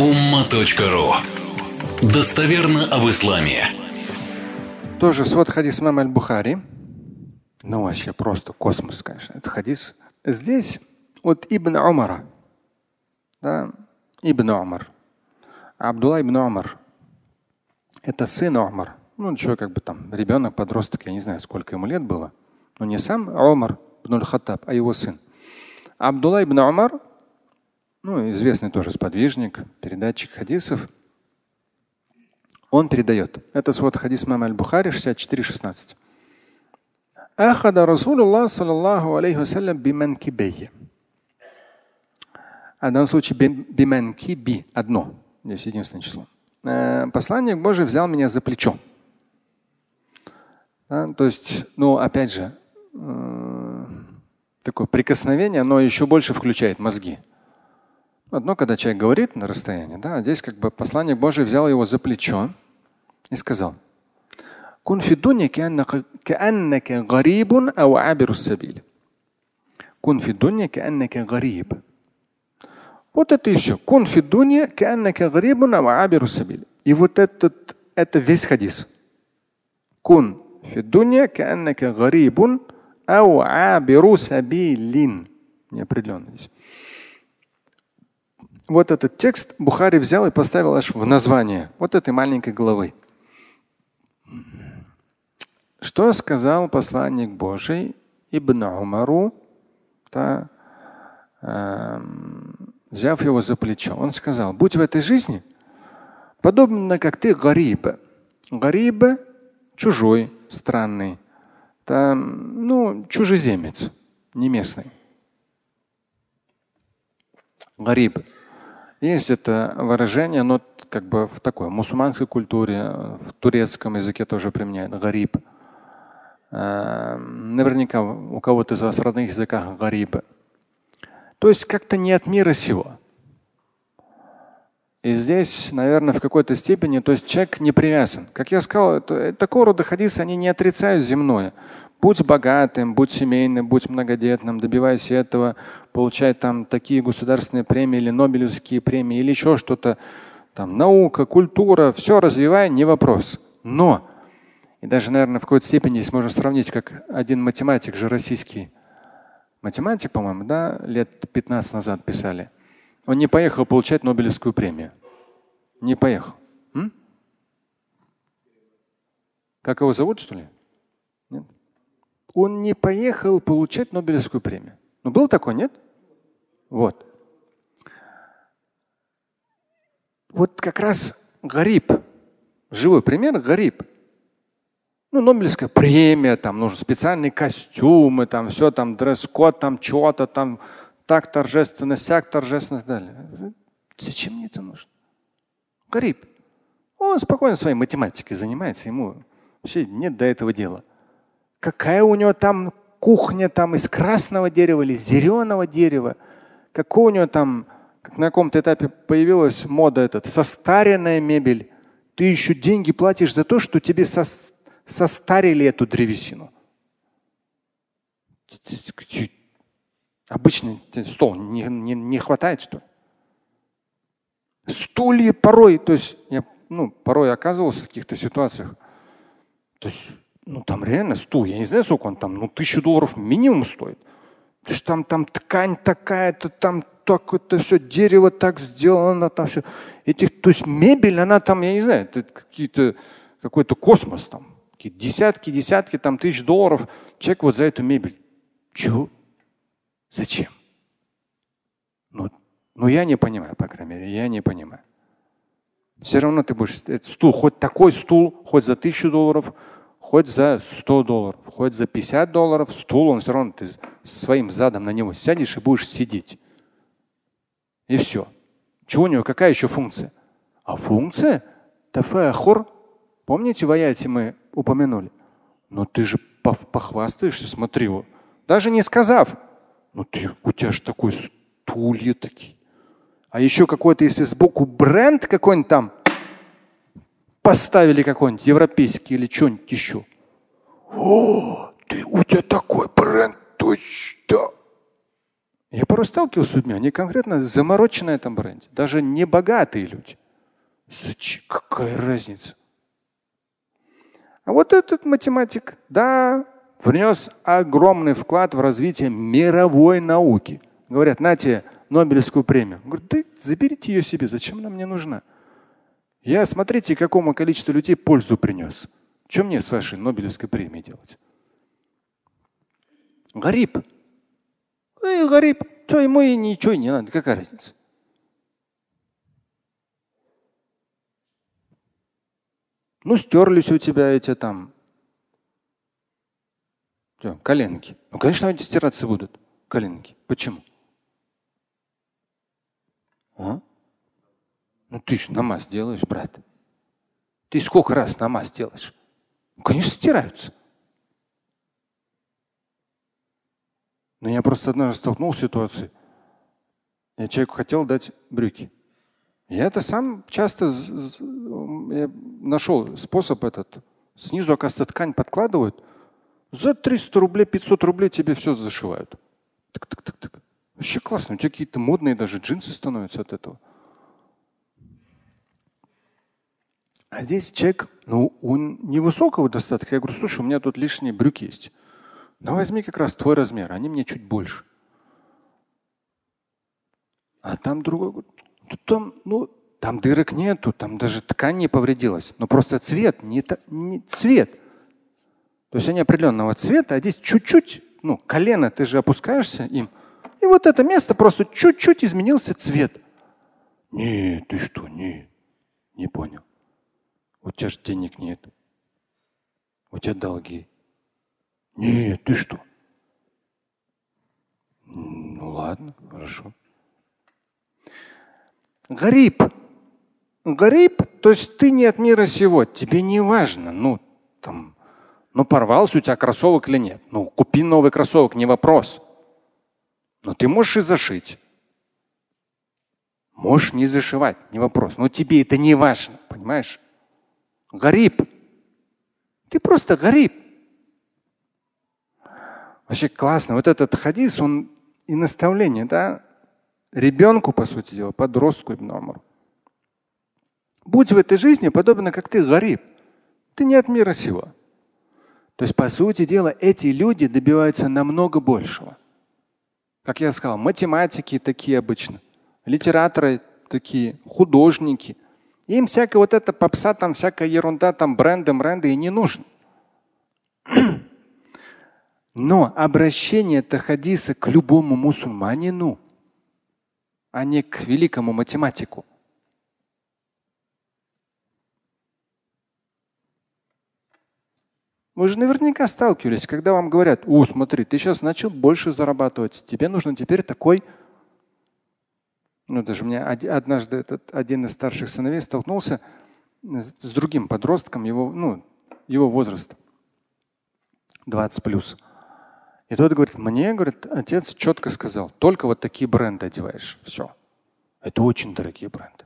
umma.ru Достоверно об исламе. Тоже свод хадис мам аль-Бухари. Ну, вообще просто космос, конечно. Это хадис. Здесь от Ибн Умара. Да? Ибн Умар. Абдулла ибн Умар. Это сын Умар. Ну, еще как бы там ребенок, подросток, я не знаю, сколько ему лет было. Но не сам Умар ибн Хаттаб, а его сын. Абдулла ибн Умар, ну, известный тоже сподвижник, передатчик хадисов, он передает. Это свод хадис мама аль-Бухари 64.16. Ахада Расулуллах саллаллаху алейхи вассалям биманкибейhi. В данном случае биманкиби одно. Здесь единственное число. Э, посланник Божий взял меня за плечо. Да, то есть, ну, опять же, э, такое прикосновение, оно еще больше включает мозги. Одно, когда человек говорит на расстоянии, да, а здесь как бы посланник Божий взял его за плечо и сказал, كن في الدنيا كأنك, كأنك غريب أو عابر السبيل. كن في الدنيا كأنك غريب. Вот это и все. Кун фи дунья кааннака гарибун ау абиру сабиль. И вот этот, это весь хадис. Кун фи дунья кааннака гарибун ау абиру сабилин. Неопределенно здесь. Вот этот текст Бухари взял и поставил аж в название вот этой маленькой главы. Что сказал посланник Божий Ибн Умару, да, э, взяв его за плечо? Он сказал, будь в этой жизни подобно как ты гариба. Гариба – чужой, странный, там, ну, чужеземец, не местный. Гариб. Есть это выражение, но как бы в такой мусульманской культуре, в турецком языке тоже применяют. Гариб. Э, наверняка у кого-то из вас в родных языках гариб. То есть как-то не от мира сего. И здесь, наверное, в какой-то степени, то есть человек не привязан. Как я сказал, это, такого рода хадисы, они не отрицают земное. Будь богатым, будь семейным, будь многодетным, добивайся этого, получай там такие государственные премии или Нобелевские премии или еще что-то. Там наука, культура, все развивай, не вопрос. Но, и даже, наверное, в какой-то степени здесь можно сравнить, как один математик же российский, математик, по-моему, да, лет 15 назад писали. Он не поехал получать Нобелевскую премию. Не поехал. М? Как его зовут, что ли? Он не поехал получать Нобелевскую премию. Ну, был такой, нет? Вот. Вот как раз Гариб, живой пример Гариб. Ну, Нобелевская премия, там нужны специальные костюмы, там все, там дресс-код, там что-то, там так торжественно, сяк торжественно и так далее. Зачем мне это нужно? Гариб. Он спокойно своей математикой занимается, ему вообще нет до этого дела. Какая у него там кухня там из красного дерева или зеленого дерева, какой у него там, как на каком-то этапе появилась мода этот, состаренная мебель. Ты еще деньги платишь за то, что тебе сос, состарили эту древесину. Обычный стол не, не, не хватает, что ли? Стулья порой, то есть я ну, порой оказывался в каких-то ситуациях. То есть, ну там реально стул, я не знаю, сколько он там, ну тысячу долларов минимум стоит. То есть там, там ткань такая-то, там так это все, дерево так сделано, там все. Этих, то есть мебель, она там, я не знаю, это какие-то, какой-то космос там. Десятки, десятки там тысяч долларов. Человек вот за эту мебель. Чего? Зачем? Ну, ну, я не понимаю, по крайней мере, я не понимаю. Все равно ты будешь стул, хоть такой стул, хоть за тысячу долларов, хоть за 100 долларов, хоть за 50 долларов, стул, он все равно ты своим задом на него сядешь и будешь сидеть. И все. Чего у него, какая еще функция? А функция тафахур. Помните, в аяте мы упомянули? Но ты же похвастаешься, смотри, вот. даже не сказав, ну ты, у тебя же такой стулья такие. А еще какой-то, если сбоку бренд какой-нибудь там поставили какой-нибудь европейский или что-нибудь еще. О, ты, у тебя такой бренд, точно. Я порой сталкивался с людьми, они конкретно заморочены на этом бренде. Даже не богатые люди. Какая разница? А вот этот математик, да, внес огромный вклад в развитие мировой науки. Говорят, на тебе Нобелевскую премию. Говорит, да заберите ее себе, зачем она мне нужна? Я, смотрите, какому количеству людей пользу принес. Что мне с вашей Нобелевской премией делать? Гариб. Эй, гариб. Что ему и ничего не надо, какая разница? Ну, стерлись у тебя эти там что, коленки. Ну, конечно, они стираться будут, коленки. Почему? А? Ну ты же намаз делаешь, брат. Ты сколько раз намаз делаешь? Ну, конечно, стираются. Но я просто однажды столкнулся с ситуацией. Я человеку хотел дать брюки. Я это сам часто я нашел способ этот. Снизу, оказывается, ткань подкладывают. За 300 рублей, 500 рублей тебе все зашивают. Так, так, так, так. Вообще классно. У тебя какие-то модные даже джинсы становятся от этого. А здесь человек, ну, он невысокого достатка. Я говорю, слушай, у меня тут лишние брюки есть. Ну, возьми как раз твой размер, они мне чуть больше. А там другой говорит, там, ну, там дырок нету, там даже ткань не повредилась. Но просто цвет, не, не цвет. То есть они определенного цвета, а здесь чуть-чуть, ну, колено ты же опускаешься им. И вот это место просто чуть-чуть изменился цвет. Не, ты что, не, не понял. У тебя же денег нет. У тебя долги. Нет, ты что? Ну ладно, хорошо. Гариб. Гариб, то есть ты не от мира сего, тебе не важно, ну там, ну порвался у тебя кроссовок или нет. Ну купи новый кроссовок, не вопрос. Но ты можешь и зашить. Можешь не зашивать, не вопрос. Но тебе это не важно, понимаешь? Гариб. Ты просто гариб. Вообще классно. Вот этот хадис, он и наставление, да, ребенку, по сути дела, подростку Ибн Умар. Будь в этой жизни подобно, как ты, гариб. Ты не от мира сего. То есть, по сути дела, эти люди добиваются намного большего. Как я сказал, математики такие обычно, литераторы такие, художники. Им всякая вот эта попса, там всякая ерунда, там бренды, бренды и не нужно. Но обращение Тахадиса к любому мусульманину, а не к великому математику. Вы же наверняка сталкивались, когда вам говорят, о, смотри, ты сейчас начал больше зарабатывать, тебе нужно теперь такой. Ну, даже у меня однажды этот один из старших сыновей столкнулся с другим подростком его, ну, его возраста, 20 плюс. И тот говорит, мне, говорит, отец четко сказал, только вот такие бренды одеваешь. Все. Это очень дорогие бренды.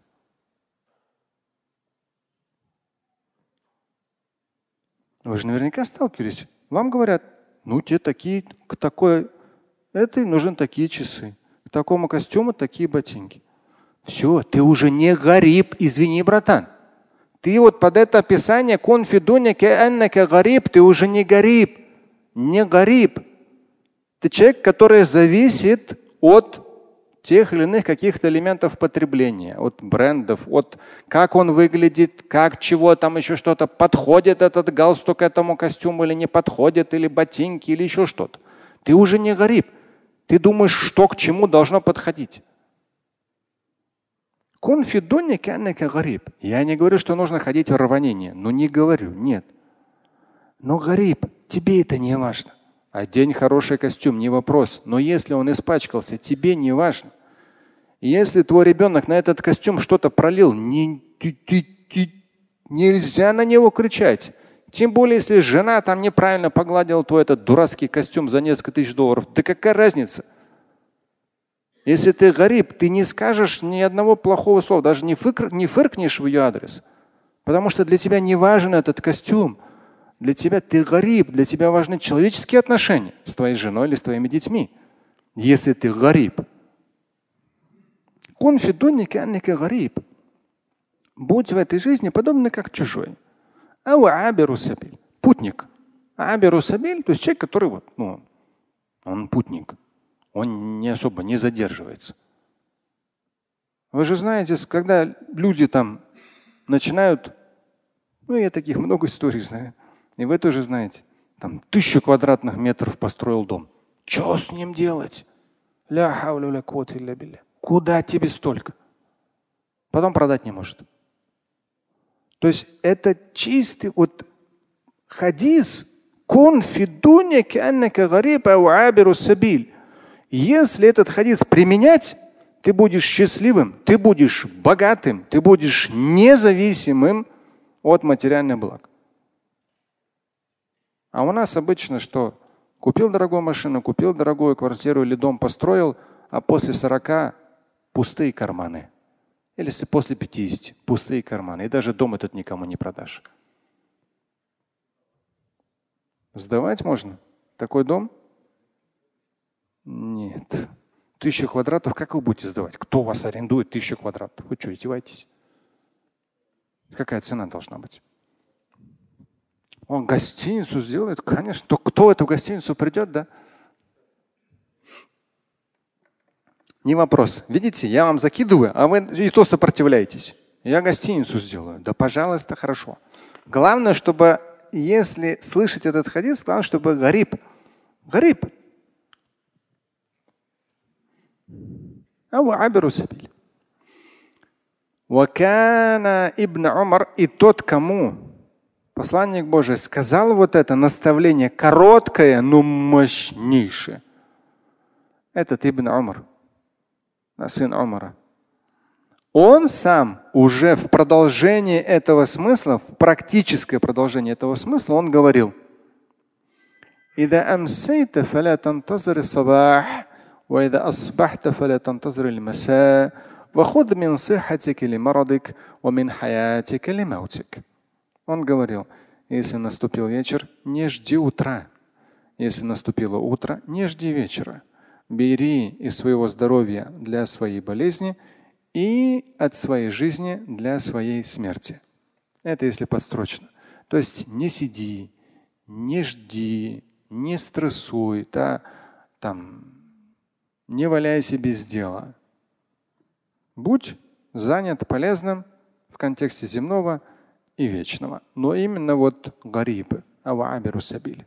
Вы же наверняка сталкивались. Вам говорят, ну те такие, к такой, этой нужны такие часы. Такому костюму такие ботинки. Все, ты уже не гариб, извини, братан. Ты вот под это описание конфидуня гариб, ты уже не гариб. Не гариб. Ты человек, который зависит от тех или иных каких-то элементов потребления, от брендов, от как он выглядит, как чего там еще что-то, подходит этот галстук этому костюму или не подходит, или ботинки, или еще что-то. Ты уже не гариб. Ты думаешь, что к чему должно подходить. Я не говорю, что нужно ходить в рванение. Ну не говорю, нет. Но гариб, тебе это не важно. Одень хороший костюм, не вопрос. Но если он испачкался, тебе не важно. Если твой ребенок на этот костюм что-то пролил, не, ты, ты, ты, нельзя на него кричать. Тем более, если жена там неправильно погладила твой этот дурацкий костюм за несколько тысяч долларов. Да какая разница? Если ты гариб, ты не скажешь ни одного плохого слова, даже не, фырк, не фыркнешь в ее адрес. Потому что для тебя не важен этот костюм. Для тебя ты гариб, для тебя важны человеческие отношения с твоей женой или с твоими детьми. если ты гариб. Кун гариб. Будь в этой жизни подобно как чужой. Сабиль. Путник. Аберу сабиль, то есть человек, который вот, ну, он путник. Он не особо не задерживается. Вы же знаете, когда люди там начинают, ну я таких много историй знаю, и вы тоже знаете, там тысячу квадратных метров построил дом. Что с ним делать? Куда тебе столько? Потом продать не может. То есть это чистый вот хадис. Кун фидуня Если этот хадис применять, ты будешь счастливым, ты будешь богатым, ты будешь независимым от материальных благ. А у нас обычно что? Купил дорогую машину, купил дорогую квартиру или дом построил, а после 40 пустые карманы. Или после 50 пустые карманы. И даже дом этот никому не продашь. Сдавать можно? Такой дом? Нет. Тысячу квадратов, как вы будете сдавать? Кто вас арендует тысячу квадратов? Вы что, издеваетесь? Какая цена должна быть? Он гостиницу сделает, конечно. То кто эту гостиницу придет, да? Не вопрос. Видите, я вам закидываю, а вы и то сопротивляетесь. Я гостиницу сделаю. Да, пожалуйста, хорошо. Главное, чтобы, если слышать этот хадис, главное, чтобы гариб. Гариб. Вакана ибн Умар и тот, кому Посланник Божий сказал вот это наставление короткое, но мощнейшее. Этот Ибн Умар, сын Умара. Он сам уже в продолжении этого смысла, в практическое продолжение этого смысла, он говорил, إذا أمسيت فلا تنتظر الصباح وإذا أصبحت فلا تنتظر المساء وخذ من صحتك لمرضك ومن حياتك لموتك он говорил, если наступил вечер, не жди утра. Если наступило утро, не жди вечера. Бери из своего здоровья для своей болезни и от своей жизни для своей смерти. Это если подстрочно. То есть не сиди, не жди, не стрессуй, да, там, не валяйся без дела. Будь занят полезным в контексте земного – и вечного. Но именно вот гарибы, авабиру сабиль.